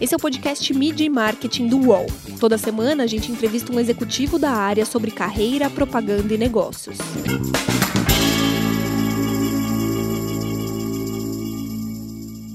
Esse é o podcast Media e Marketing do UOL. Toda semana a gente entrevista um executivo da área sobre carreira, propaganda e negócios.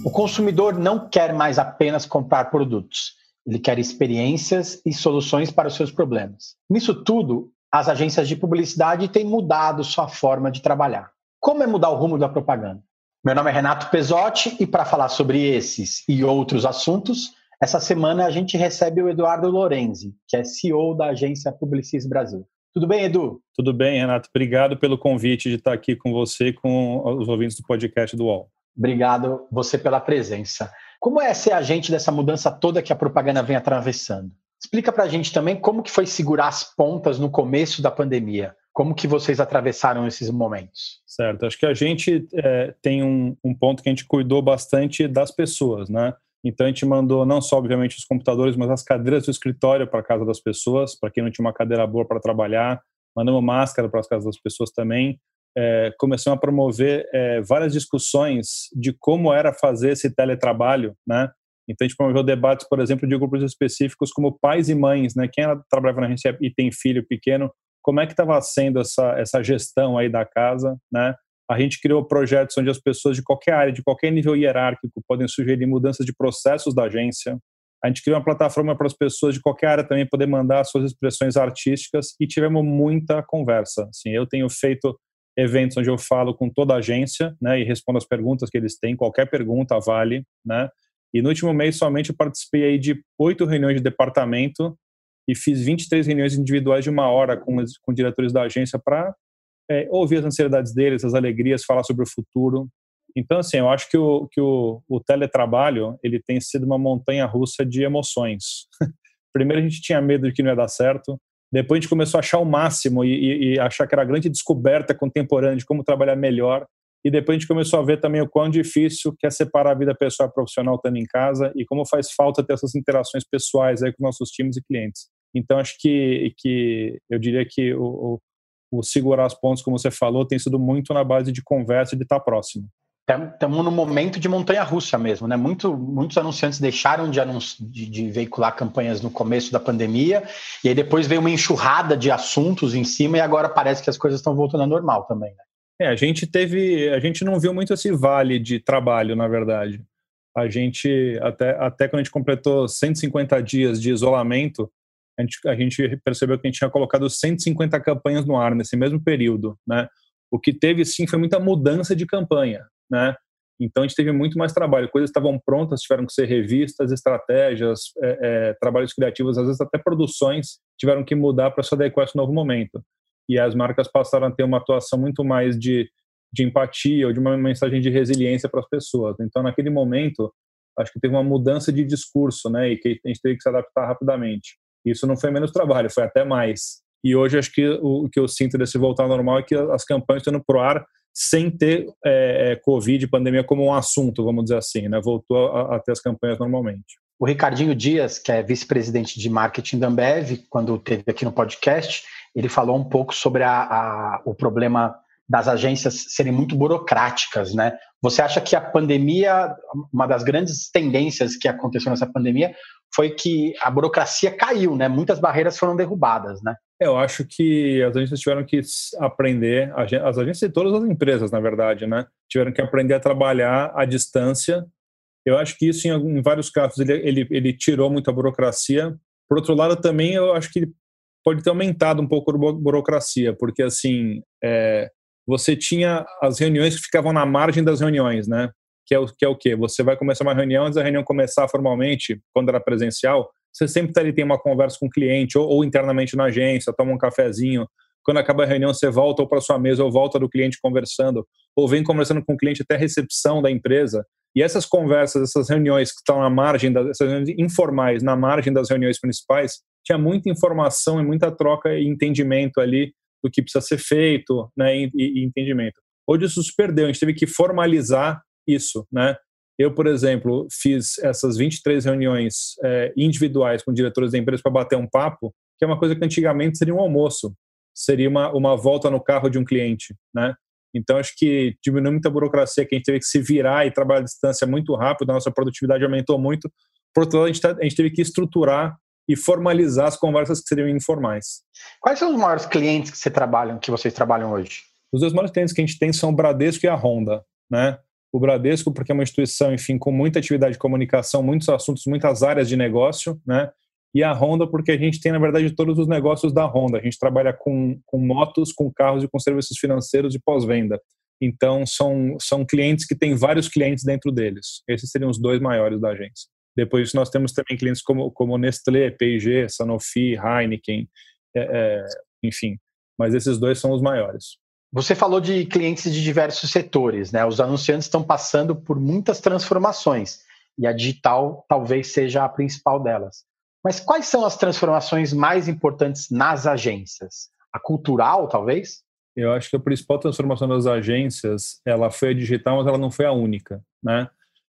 O consumidor não quer mais apenas comprar produtos, ele quer experiências e soluções para os seus problemas. Nisso tudo, as agências de publicidade têm mudado sua forma de trabalhar. Como é mudar o rumo da propaganda? Meu nome é Renato Pesotti e para falar sobre esses e outros assuntos, essa semana a gente recebe o Eduardo Lorenzi, que é CEO da agência Publicis Brasil. Tudo bem, Edu? Tudo bem, Renato. Obrigado pelo convite de estar aqui com você e com os ouvintes do podcast do UOL. Obrigado você pela presença. Como é ser agente dessa mudança toda que a propaganda vem atravessando? Explica para a gente também como que foi segurar as pontas no começo da pandemia. Como que vocês atravessaram esses momentos? Certo. Acho que a gente é, tem um, um ponto que a gente cuidou bastante das pessoas, né? Então a gente mandou não só, obviamente, os computadores, mas as cadeiras do escritório para casa das pessoas, para quem não tinha uma cadeira boa para trabalhar. Mandamos máscara para as casas das pessoas também. É, começamos a promover é, várias discussões de como era fazer esse teletrabalho, né? Então a gente promoveu debates, por exemplo, de grupos específicos como pais e mães, né? Quem trabalha na agência e tem filho pequeno, como é que estava sendo essa, essa gestão aí da casa, né? A gente criou projetos onde as pessoas de qualquer área, de qualquer nível hierárquico, podem sugerir mudanças de processos da agência. A gente criou uma plataforma para as pessoas de qualquer área também poder mandar suas expressões artísticas e tivemos muita conversa. Assim, eu tenho feito eventos onde eu falo com toda a agência, né, e respondo as perguntas que eles têm, qualquer pergunta vale, né? E no último mês somente eu participei aí de oito reuniões de departamento e fiz 23 reuniões individuais de uma hora com, com diretores da agência para é, ouvir as ansiedades deles, as alegrias, falar sobre o futuro. Então, assim, eu acho que o, que o, o teletrabalho ele tem sido uma montanha russa de emoções. Primeiro a gente tinha medo de que não ia dar certo, depois a gente começou a achar o máximo e, e, e achar que era a grande descoberta contemporânea de como trabalhar melhor. E depois a gente começou a ver também o quão difícil que é separar a vida pessoal e profissional estando em casa e como faz falta ter essas interações pessoais aí com nossos times e clientes. Então, acho que, que eu diria que o, o, o segurar as pontos, como você falou, tem sido muito na base de conversa e de estar próximo. Estamos no momento de montanha-russa mesmo, né? Muito, muitos anunciantes deixaram de, anunci de, de, veicular campanhas no começo da pandemia, e aí depois veio uma enxurrada de assuntos em cima, e agora parece que as coisas estão voltando ao normal também, né? É, a gente teve, a gente não viu muito esse vale de trabalho, na verdade. A gente, até, até quando a gente completou 150 dias de isolamento, a gente, a gente percebeu que a gente tinha colocado 150 campanhas no ar nesse mesmo período, né? O que teve, sim, foi muita mudança de campanha, né? Então a gente teve muito mais trabalho, coisas estavam prontas, tiveram que ser revistas, estratégias, é, é, trabalhos criativos, às vezes até produções tiveram que mudar para se adequar a esse novo momento. E as marcas passaram a ter uma atuação muito mais de, de empatia ou de uma mensagem de resiliência para as pessoas. Então naquele momento acho que teve uma mudança de discurso, né? E que a gente teve que se adaptar rapidamente. Isso não foi menos trabalho, foi até mais. E hoje acho que o, que eu sinto desse voltar ao normal é que as campanhas estão indo pro ar sem ter é, é, Covid, pandemia como um assunto, vamos dizer assim, né? Voltou a, a ter as campanhas normalmente. O Ricardinho Dias, que é vice-presidente de marketing da Ambev, quando teve aqui no podcast, ele falou um pouco sobre a, a, o problema das agências serem muito burocráticas, né? Você acha que a pandemia, uma das grandes tendências que aconteceu nessa pandemia foi que a burocracia caiu, né? Muitas barreiras foram derrubadas, né? Eu acho que as agências tiveram que aprender, as agências e todas as empresas, na verdade, né? Tiveram que aprender a trabalhar à distância. Eu acho que isso, em, vários casos, ele, ele, ele tirou muita burocracia. Por outro lado, também eu acho que pode ter aumentado um pouco a burocracia, porque, assim, é, você tinha as reuniões que ficavam na margem das reuniões, né? Que é o que é o quê? Você vai começar uma reunião, antes da reunião começar formalmente, quando era presencial, você sempre tá ali, tem uma conversa com o cliente ou, ou internamente na agência, toma um cafezinho. Quando acaba a reunião, você volta ou para sua mesa ou volta do cliente conversando, ou vem conversando com o cliente até a recepção da empresa. E essas conversas, essas reuniões que estão na margem, das, essas reuniões informais, na margem das reuniões principais, tinha muita informação e muita troca e entendimento ali do que precisa ser feito, né, e, e entendimento. Hoje isso se perdeu, a gente teve que formalizar isso, né? Eu, por exemplo, fiz essas 23 reuniões é, individuais com diretores da empresa para bater um papo, que é uma coisa que antigamente seria um almoço, seria uma, uma volta no carro de um cliente, né? Então, acho que diminuiu muita burocracia, que a gente teve que se virar e trabalhar à distância muito rápido, a nossa produtividade aumentou muito. Por outro lado, a gente, tá, a gente teve que estruturar e formalizar as conversas que seriam informais. Quais são os maiores clientes que, você trabalham, que vocês trabalham hoje? Os dois maiores clientes que a gente tem são o Bradesco e a Honda, né? O Bradesco, porque é uma instituição, enfim, com muita atividade de comunicação, muitos assuntos, muitas áreas de negócio, né? E a Honda, porque a gente tem, na verdade, todos os negócios da Honda. A gente trabalha com, com motos, com carros e com serviços financeiros de pós-venda. Então, são, são clientes que têm vários clientes dentro deles. Esses seriam os dois maiores da agência. Depois disso, nós temos também clientes como, como Nestlé, P&G, Sanofi, Heineken, é, é, enfim. Mas esses dois são os maiores. Você falou de clientes de diversos setores, né? Os anunciantes estão passando por muitas transformações e a digital talvez seja a principal delas. Mas quais são as transformações mais importantes nas agências? A cultural, talvez? Eu acho que a principal transformação das agências, ela foi a digital, mas ela não foi a única, né?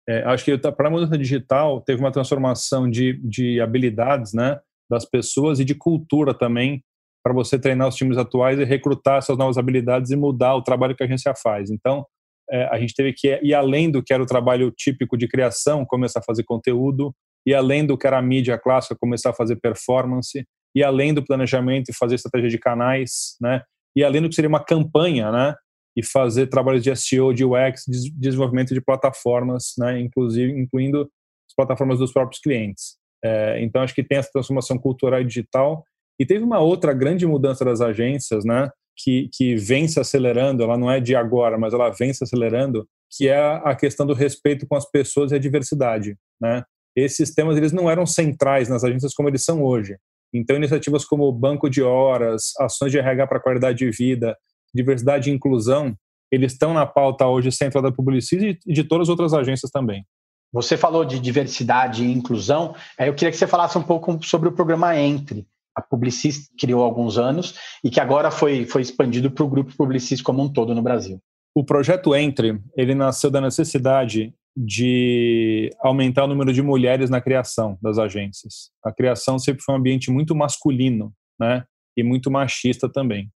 É, acho que para a mudança digital teve uma transformação de, de habilidades, né, das pessoas e de cultura também para você treinar os times atuais e recrutar essas novas habilidades e mudar o trabalho que a agência faz. Então, é, a gente teve que ir além do que era o trabalho típico de criação, começar a fazer conteúdo, e além do que era a mídia clássica, começar a fazer performance, e além do planejamento e fazer estratégia de canais, né? E além do que seria uma campanha, né? E fazer trabalhos de SEO, de UX, de desenvolvimento de plataformas, né? Inclusive incluindo as plataformas dos próprios clientes. É, então acho que tem essa transformação cultural e digital e teve uma outra grande mudança das agências, né? Que, que vem se acelerando, ela não é de agora, mas ela vem se acelerando, que é a questão do respeito com as pessoas e a diversidade, né? Esses temas eles não eram centrais nas agências como eles são hoje. Então, iniciativas como banco de horas, ações de RH para qualidade de vida, diversidade e inclusão, eles estão na pauta hoje central da Publicis e de todas as outras agências também. Você falou de diversidade e inclusão, eu queria que você falasse um pouco sobre o programa Entre, a Publicis criou há alguns anos e que agora foi, foi expandido para o grupo Publicis como um todo no Brasil. O projeto Entre, ele nasceu da necessidade de aumentar o número de mulheres na criação das agências. A criação sempre foi um ambiente muito masculino, né, e muito machista também.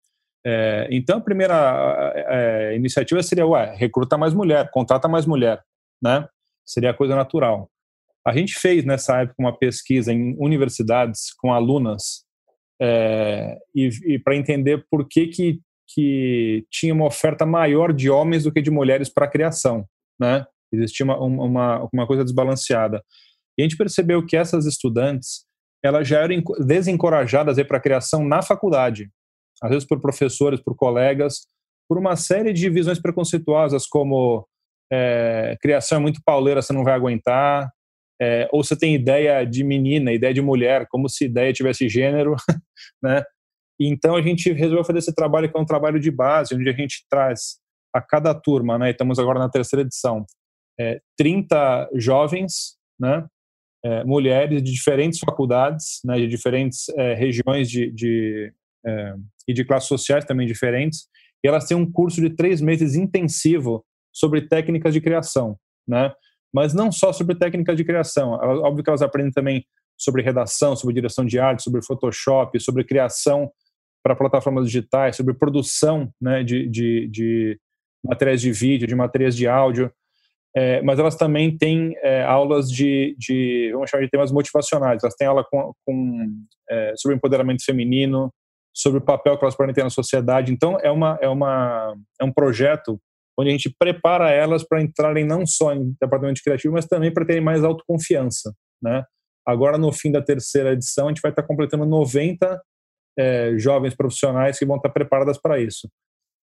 É, então, a primeira é, iniciativa seria, ué, recruta mais mulher, contrata mais mulher, né? Seria a coisa natural. A gente fez nessa época uma pesquisa em universidades com alunas é, e, e para entender por que, que, que tinha uma oferta maior de homens do que de mulheres para a criação, né? Existia uma, uma, uma coisa desbalanceada. E a gente percebeu que essas estudantes elas já eram desencorajadas para a criação na faculdade, às vezes por professores, por colegas, por uma série de visões preconceituosas como é, criação é muito pauleira, você não vai aguentar, é, ou você tem ideia de menina, ideia de mulher, como se ideia tivesse gênero, né? Então a gente resolveu fazer esse trabalho que é um trabalho de base, onde a gente traz a cada turma, né? Estamos agora na terceira edição, é, 30 jovens, né? É, mulheres de diferentes faculdades, né? De diferentes é, regiões de, de é, e de classes sociais também diferentes. E elas têm um curso de três meses intensivo sobre técnicas de criação, né? Mas não só sobre técnicas de criação. Óbvio que elas aprendem também sobre redação, sobre direção de arte, sobre Photoshop, sobre criação para plataformas digitais, sobre produção né, de, de, de materiais de vídeo, de materiais de áudio. É, mas elas também têm é, aulas de, de, vamos chamar de temas motivacionais. Elas têm aula com, com é, sobre empoderamento feminino, sobre o papel que elas podem ter na sociedade. Então, é, uma, é, uma, é um projeto onde a gente prepara elas para entrarem não só em departamento criativo, mas também para terem mais autoconfiança, né? Agora, no fim da terceira edição, a gente vai estar completando 90 é, jovens profissionais que vão estar preparadas para isso.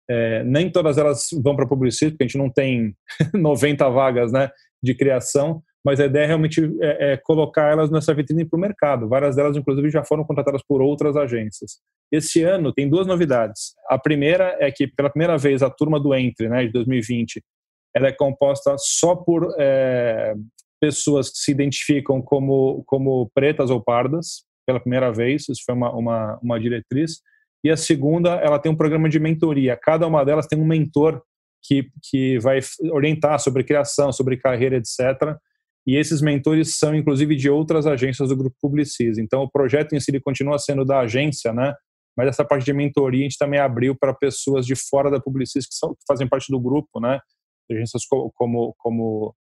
É, nem todas elas vão para publicidade, porque a gente não tem 90 vagas né, de criação, mas a ideia é realmente é, é colocar elas nessa vitrine para o mercado. Várias delas, inclusive, já foram contratadas por outras agências. Esse ano tem duas novidades. A primeira é que, pela primeira vez, a turma do Entre, né, de 2020, ela é composta só por é, pessoas que se identificam como, como pretas ou pardas, pela primeira vez, isso foi uma, uma, uma diretriz. E a segunda, ela tem um programa de mentoria. Cada uma delas tem um mentor que, que vai orientar sobre criação, sobre carreira, etc. E esses mentores são, inclusive, de outras agências do Grupo Publicis. Então, o projeto em si continua sendo da agência, né? Mas essa parte de mentoria a gente também abriu para pessoas de fora da Publicis que, são, que fazem parte do grupo, né? Agências como, como, como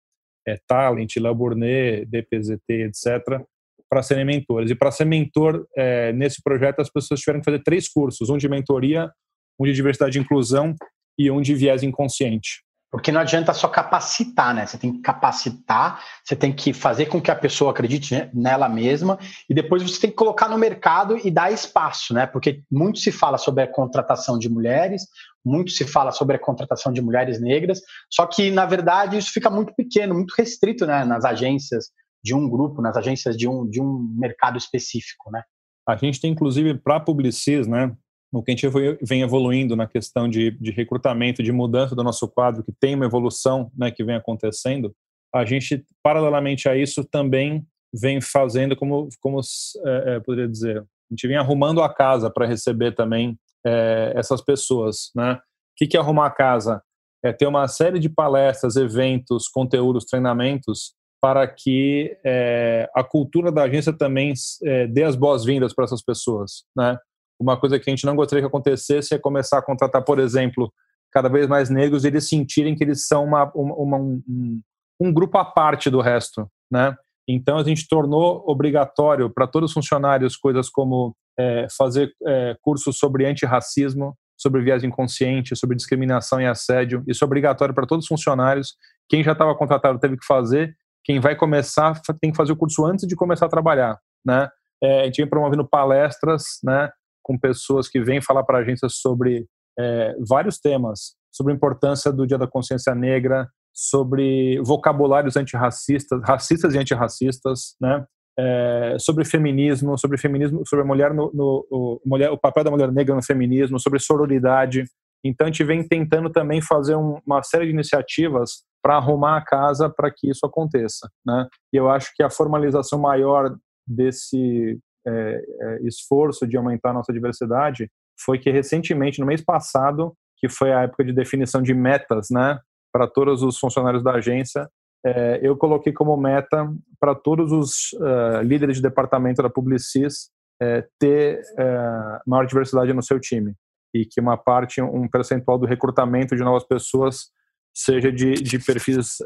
é, Talent, La Bournet, DPZT, etc., para serem mentores. E para ser mentor é, nesse projeto, as pessoas tiveram que fazer três cursos: um de mentoria, um de diversidade e inclusão e um de viés inconsciente. Porque não adianta só capacitar, né? Você tem que capacitar, você tem que fazer com que a pessoa acredite nela mesma e depois você tem que colocar no mercado e dar espaço, né? Porque muito se fala sobre a contratação de mulheres, muito se fala sobre a contratação de mulheres negras, só que na verdade isso fica muito pequeno, muito restrito, né? Nas agências de um grupo, nas agências de um, de um mercado específico, né? A gente tem inclusive para Publicis, né? No que a gente vem evoluindo na questão de, de recrutamento, de mudança do nosso quadro, que tem uma evolução né, que vem acontecendo, a gente, paralelamente a isso, também vem fazendo, como, como é, é, poderia dizer, a gente vem arrumando a casa para receber também é, essas pessoas. Né? O que, que é arrumar a casa? É ter uma série de palestras, eventos, conteúdos, treinamentos para que é, a cultura da agência também é, dê as boas-vindas para essas pessoas, né? Uma coisa que a gente não gostaria que acontecesse é começar a contratar, por exemplo, cada vez mais negros e eles sentirem que eles são uma, uma um, um, grupo à parte do resto, né? Então a gente tornou obrigatório para todos os funcionários coisas como é, fazer é, cursos sobre antirracismo, sobre viés inconsciente, sobre discriminação e assédio. Isso é obrigatório para todos os funcionários. Quem já estava contratado teve que fazer. Quem vai começar tem que fazer o curso antes de começar a trabalhar, né? É, a gente vem promovendo palestras, né? Com pessoas que vêm falar para a gente sobre é, vários temas, sobre a importância do Dia da Consciência Negra, sobre vocabulários antirracistas, racistas e antirracistas, né? É, sobre feminismo, sobre feminismo, sobre a mulher no, no o, mulher, o papel da mulher negra no feminismo, sobre sororidade. Então a gente vem tentando também fazer um, uma série de iniciativas para arrumar a casa para que isso aconteça, né? E eu acho que a formalização maior desse é, esforço de aumentar a nossa diversidade foi que recentemente, no mês passado, que foi a época de definição de metas, né, para todos os funcionários da agência, é, eu coloquei como meta para todos os uh, líderes de departamento da Publicis é, ter uh, maior diversidade no seu time e que uma parte, um percentual do recrutamento de novas pessoas seja de, de perfis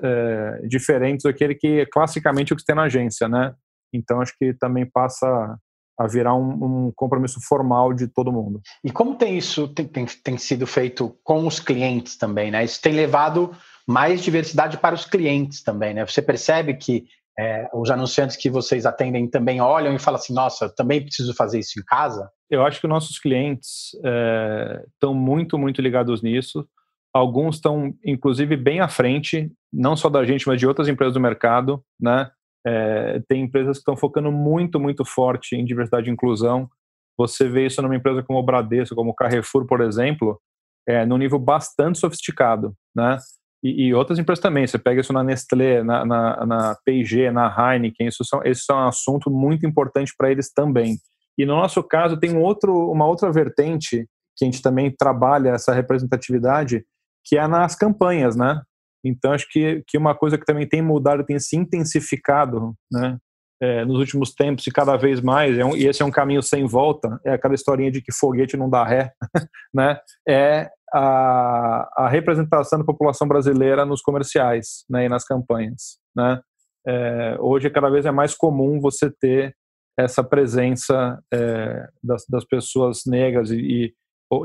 diferentes daquele que é classicamente o que tem na agência, né? Então acho que também passa a virar um, um, compromisso formal de todo mundo. E como tem isso tem, tem, tem sido feito com os clientes também, né? Isso tem levado mais diversidade para os clientes também, né? Você percebe que é, os anunciantes que vocês atendem também olham e falam assim, nossa, também preciso fazer isso em casa? Eu acho que nossos clientes estão é, muito, muito ligados nisso. Alguns estão, inclusive, bem à frente, não só da gente, mas de outras empresas do mercado, né? É, tem empresas que estão focando muito, muito forte em diversidade e inclusão. Você vê isso numa empresa como o Bradesco, como o Carrefour, por exemplo, é, num nível bastante sofisticado, né? E, e, outras empresas também. Você pega isso na Nestlé, na, na, na P&G, na Heineken. Isso são, esse é um assunto muito importante para eles também. E no nosso caso tem um outro, uma outra vertente que a gente também trabalha essa representatividade, que é nas campanhas, né? Então, acho que, que uma coisa que também tem mudado, tem se intensificado né, é, nos últimos tempos e cada vez mais, é um, e esse é um caminho sem volta, é aquela historinha de que foguete não dá ré, né, é a, a representação da população brasileira nos comerciais né, e nas campanhas. Né. É, hoje, cada vez é mais comum você ter essa presença é, das, das, pessoas negras e,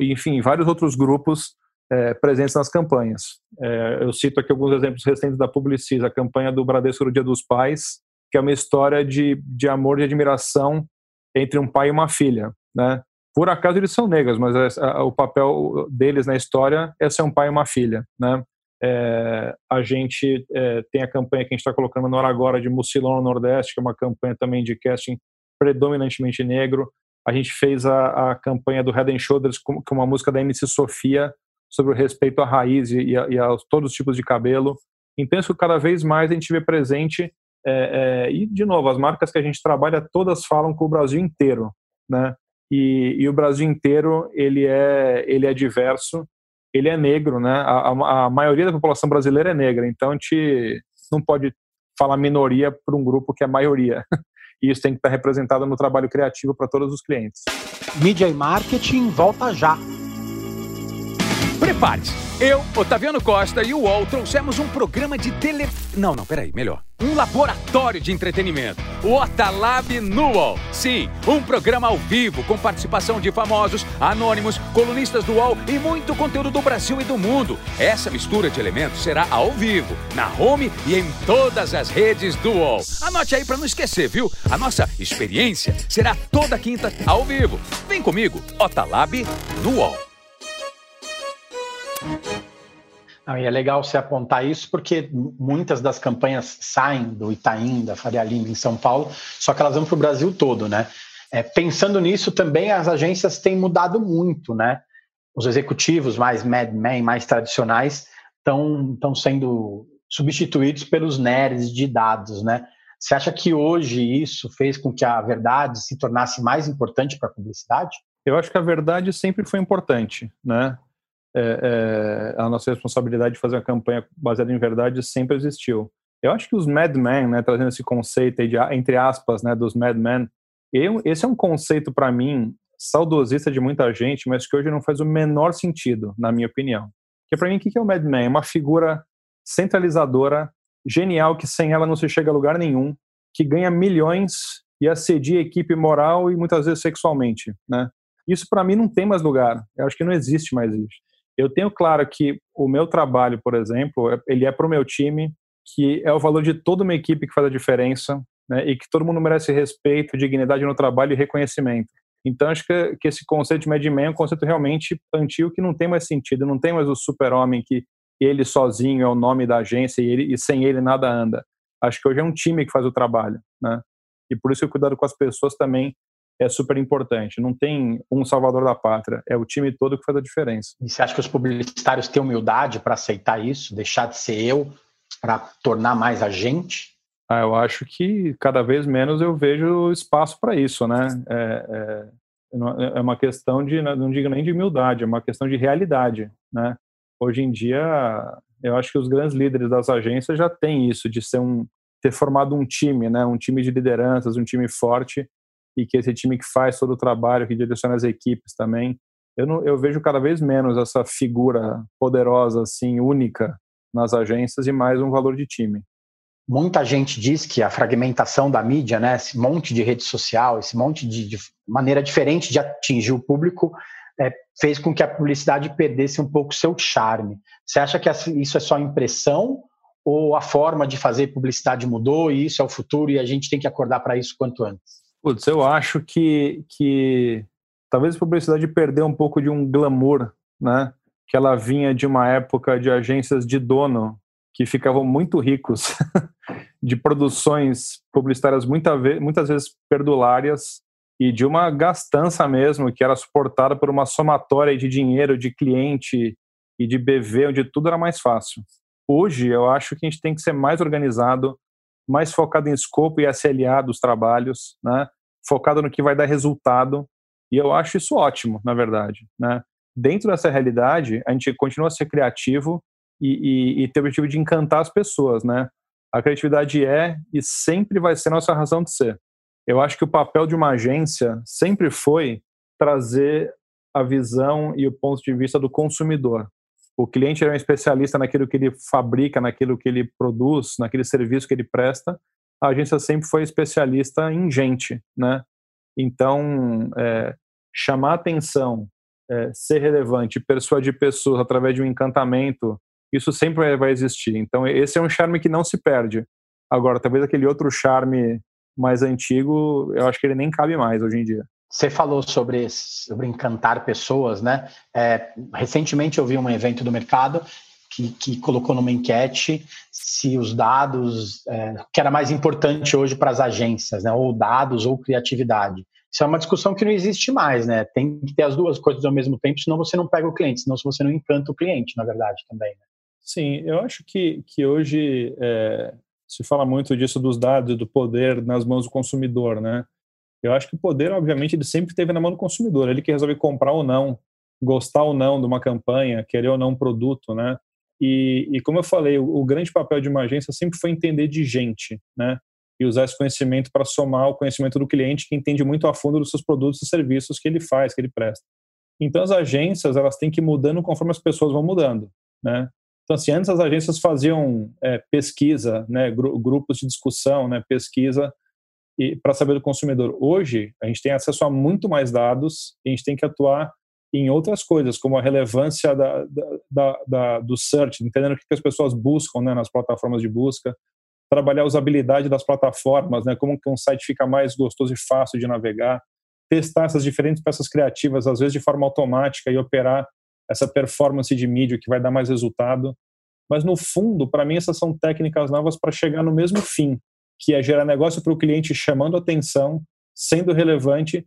e, enfim, vários outros grupos é, presentes nas campanhas. É, eu cito aqui alguns exemplos recentes da Publicis, a campanha do Bradesco do Dia dos Pais, que é uma história de, de amor e admiração entre um pai e uma filha, né? Por acaso eles são negros, mas a, a, o papel deles na história é ser um pai e uma filha, né? É, a gente é, tem a campanha que a gente está colocando no ar agora de Mucilão no Nordeste, que é uma campanha também de casting predominantemente negro. A gente fez a, a campanha do Head and Shoulders com, com uma música da MC Sofia, sobre o respeito à raiz e, a, e a todos os tipos de cabelo. Então, isso cada vez mais a gente vê presente. É, é, e, de novo, as marcas que a gente trabalha todas falam com o Brasil inteiro, né? E, e, o Brasil inteiro ele é ele é diverso, ele é negro, né? A, a, a, maioria da população brasileira é negra, então a gente não pode falar minoria para um grupo que é maioria. e isso tem que estar representado no trabalho criativo para todos os clientes. Mídia e marketing volta já. Prepare-se. Eu, Otaviano Costa e o UOL trouxemos um programa de tele... Não, não, peraí, melhor. Um laboratório de entretenimento. O Otalab no UOL. Sim, um programa ao vivo com participação de famosos, anônimos, colunistas do UOL e muito conteúdo do Brasil e do mundo. Essa mistura de elementos será ao vivo, na home e em todas as redes do UOL. Anote aí para não esquecer, viu? A nossa experiência será toda quinta ao vivo. Vem comigo, Otalab no UOL. Não, e é legal você apontar isso porque muitas das campanhas saem do Itaim, da Faria Lima em São Paulo, só que elas vão para o Brasil todo, né? É, pensando nisso, também as agências têm mudado muito, né? Os executivos mais Mad Men, mais tradicionais, estão sendo substituídos pelos nerds de dados, né? Você acha que hoje isso fez com que a verdade se tornasse mais importante para a publicidade? Eu acho que a verdade sempre foi importante, né? É, é, a nossa responsabilidade de fazer uma campanha baseada em verdade sempre existiu. Eu acho que os Mad Men, né, trazendo esse conceito aí de, entre aspas, né, dos Mad Men, eu, esse é um conceito para mim saudosista de muita gente, mas que hoje não faz o menor sentido, na minha opinião. Porque para mim, o que é o Mad Men? É uma figura centralizadora, genial, que sem ela não se chega a lugar nenhum, que ganha milhões e assedia a equipe moral e muitas vezes sexualmente, né? Isso para mim não tem mais lugar. Eu acho que não existe mais isso. Eu tenho claro que o meu trabalho, por exemplo, é, ele é para o meu time, que é o valor de toda uma equipe que faz a diferença, né, e que todo mundo merece respeito, dignidade no trabalho e reconhecimento. Então, acho que, que esse conceito de Mad Men é um conceito realmente antigo que não tem mais sentido, não tem mais o super-homem que ele sozinho é o nome da agência e, ele, e sem ele nada anda. Acho que hoje é um time que faz o trabalho, né? E por isso o cuidado com as pessoas também é super importante. Não tem um salvador da pátria, é o time todo que faz a diferença. E você acha que os publicitários têm humildade para aceitar isso, deixar de ser eu, para tornar mais a gente? Ah, eu acho que cada vez menos eu vejo espaço para isso, né? É, é, é, uma questão de, não digo nem de humildade, é uma questão de realidade, né? Hoje em dia, eu acho que os grandes líderes das agências já têm isso, de ser um, ter formado um time, né? Um time de lideranças, um time forte, e que esse time que faz todo o trabalho, que direciona as equipes também. Eu, não, eu vejo cada vez menos essa figura poderosa, assim, única nas agências e mais um valor de time. Muita gente diz que a fragmentação da mídia, né, esse monte de rede social, esse monte de, de maneira diferente de atingir o público, é, fez com que a publicidade perdesse um pouco seu charme. Você acha que isso é só impressão ou a forma de fazer publicidade mudou e isso é o futuro e a gente tem que acordar para isso quanto antes? Putz, eu acho que, que talvez a publicidade perdeu um pouco de um glamour, né? Que ela vinha de uma época de agências de dono que ficavam muito ricos, de produções publicitárias muita ve muitas vezes perdulárias e de uma gastança mesmo, que era suportada por uma somatória de dinheiro, de cliente e de BV, onde tudo era mais fácil. Hoje, eu acho que a gente tem que ser mais organizado, mais focado em escopo e SLA dos trabalhos, né? Focado no que vai dar resultado. E eu acho isso ótimo, na verdade. Né? Dentro dessa realidade, a gente continua a ser criativo e, e, e ter o objetivo de encantar as pessoas. Né? A criatividade é e sempre vai ser nossa razão de ser. Eu acho que o papel de uma agência sempre foi trazer a visão e o ponto de vista do consumidor. O cliente é um especialista naquilo que ele fabrica, naquilo que ele produz, naquele serviço que ele presta. A agência sempre foi especialista em gente, né? Então, é, chamar atenção, é, ser relevante, persuadir pessoas através de um encantamento, isso sempre vai existir. Então, esse é um charme que não se perde. Agora, talvez aquele outro charme mais antigo, eu acho que ele nem cabe mais hoje em dia. Você falou sobre, sobre encantar pessoas, né? É, recentemente eu vi um evento do mercado que, que colocou numa enquete se os dados, é, que era mais importante hoje para as agências, né? Ou dados ou criatividade. Isso é uma discussão que não existe mais, né? Tem que ter as duas coisas ao mesmo tempo, senão você não pega o cliente, senão você não encanta o cliente, na verdade, também. Né? Sim, eu acho que, que hoje é, se fala muito disso dos dados e do poder nas mãos do consumidor, né? Eu acho que o poder, obviamente, ele sempre esteve na mão do consumidor. Ele que resolve comprar ou não, gostar ou não de uma campanha, querer ou não um produto, né? E, e como eu falei, o, o, grande papel de uma agência sempre foi entender de gente, né? e usar esse conhecimento para somar o conhecimento do cliente que entende muito a fundo dos seus produtos e serviços que ele faz, que ele presta. Então as agências elas têm que ir mudando conforme as pessoas vão mudando, né? Então assim, antes as agências faziam é, pesquisa, né, grupos de discussão, né, pesquisa para saber do consumidor. Hoje a gente tem acesso a muito mais dados e a gente tem que atuar em outras coisas, como a relevância da, da, da, do search, entendendo o que as pessoas buscam né, nas plataformas de busca, trabalhar a usabilidade das plataformas, né, como que um site fica mais gostoso e fácil de navegar, testar essas diferentes peças criativas, às vezes de forma automática, e operar essa performance de mídia que vai dar mais resultado. Mas, no fundo, para mim, essas são técnicas novas para chegar no mesmo fim, que é gerar negócio para o cliente chamando atenção, sendo relevante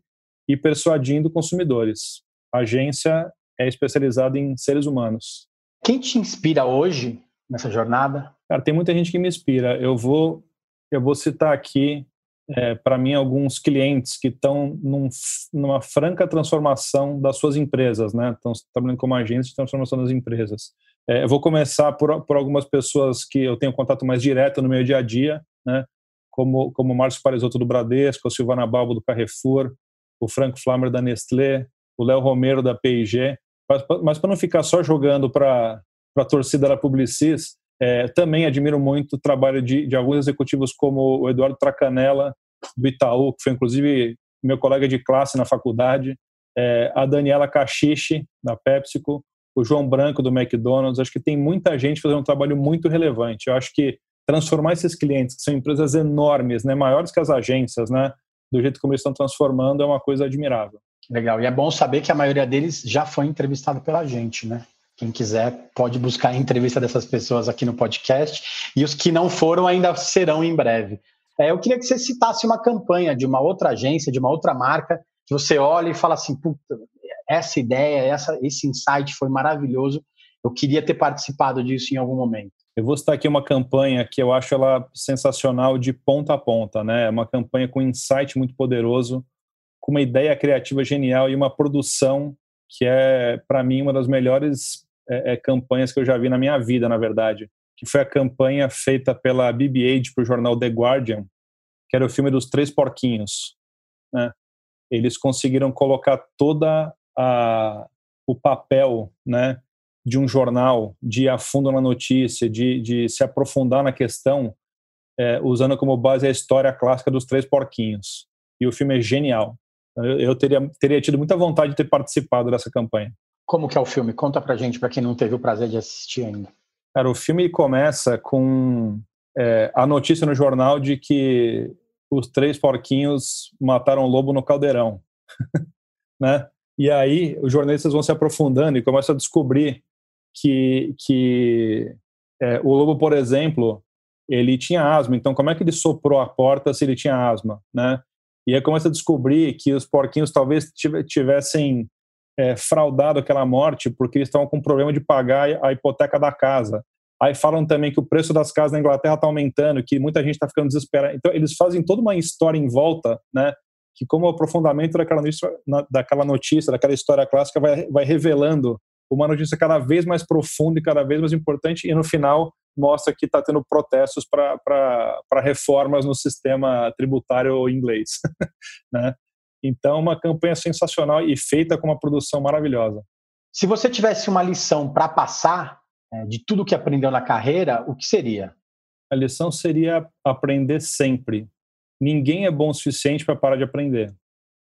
e persuadindo consumidores. A agência é especializada em seres humanos. Quem te inspira hoje nessa jornada? Cara, tem muita gente que me inspira. Eu vou, eu vou citar aqui, é, para mim, alguns clientes que estão num, numa franca transformação das suas empresas, né? Estão trabalhando como agentes de transformação das empresas. É, eu vou começar por, por algumas pessoas que eu tenho contato mais direto no meu dia a dia, né? Como, como o Márcio Parisotto do Bradesco, a Silvana Balbo do Carrefour, o Frank Flammer da Nestlé, o Léo Romero da P&G. Mas, mas para não ficar só jogando para a torcida da Publicis, é, também admiro muito o trabalho de, de, alguns executivos como o Eduardo Tracanella, do Itaú, que foi inclusive meu colega de classe na faculdade, é, a Daniela Cachiche, da PepsiCo, o João Branco, do McDonald's. Acho que tem muita gente fazendo um trabalho muito relevante. Eu acho que transformar esses clientes, que são empresas enormes, né, maiores que as agências, né, do jeito como eles estão transformando, é uma coisa admirável. Legal. E é bom saber que a maioria deles já foi entrevistado pela gente, né? Quem quiser pode buscar a entrevista dessas pessoas aqui no podcast. E os que não foram ainda serão em breve. É, eu queria que você citasse uma campanha de uma outra agência, de uma outra marca, que você olha e fala assim: puta, essa ideia, essa, esse insight foi maravilhoso. Eu queria ter participado disso em algum momento. Eu vou citar aqui uma campanha que eu acho ela sensacional de ponta a ponta, né? É uma campanha com insight muito poderoso, com uma ideia criativa genial e uma produção que é, para mim, uma das melhores é, é, campanhas que eu já vi na minha vida, na verdade, que foi a campanha feita pela BB-8 para o jornal The Guardian, que era o filme dos Três Porquinhos. Né? Eles conseguiram colocar toda a, o papel né, de um jornal, de ir a fundo na notícia, de, de se aprofundar na questão, é, usando como base a história clássica dos Três Porquinhos. E o filme é genial. Eu, eu teria, teria tido muita vontade de ter participado dessa campanha. Como que é o filme? Conta pra gente, para quem não teve o prazer de assistir ainda. Cara, o filme começa com é, a notícia no jornal de que os três porquinhos mataram o lobo no caldeirão, né? E aí os jornalistas vão se aprofundando e começam a descobrir que, que é, o lobo, por exemplo, ele tinha asma. Então, como é que ele soprou a porta se ele tinha asma, né? E aí começa a descobrir que os porquinhos talvez tivessem é, fraudado aquela morte porque eles estavam com problema de pagar a hipoteca da casa. Aí falam também que o preço das casas na Inglaterra está aumentando, que muita gente está ficando desesperada. Então, eles fazem toda uma história em volta, né? Que, como o aprofundamento daquela notícia, daquela, notícia, daquela história clássica, vai, vai revelando uma notícia cada vez mais profunda e cada vez mais importante, e no final mostra que está tendo protestos para reformas no sistema tributário inglês. né? Então, uma campanha sensacional e feita com uma produção maravilhosa. Se você tivesse uma lição para passar é, de tudo que aprendeu na carreira, o que seria? A lição seria aprender sempre. Ninguém é bom o suficiente para parar de aprender.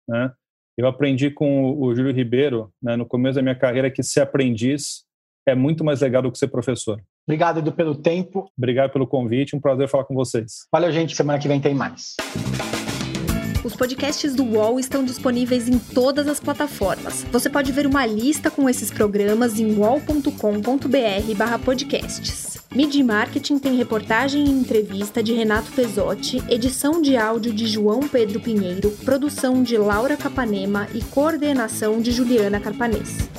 Né? Eu aprendi com o Júlio Ribeiro, né, no começo da minha carreira, que ser aprendiz é muito mais legal do que ser professor. Obrigado, Edu, pelo tempo. Obrigado pelo convite, um prazer falar com vocês. Valeu, gente. Semana que vem tem mais. Os podcasts do UOL estão disponíveis em todas as plataformas. Você pode ver uma lista com esses programas em wall.com.br/podcasts. Media Marketing tem reportagem e entrevista de Renato Pesotti, edição de áudio de João Pedro Pinheiro, produção de Laura Capanema e coordenação de Juliana Carpanês.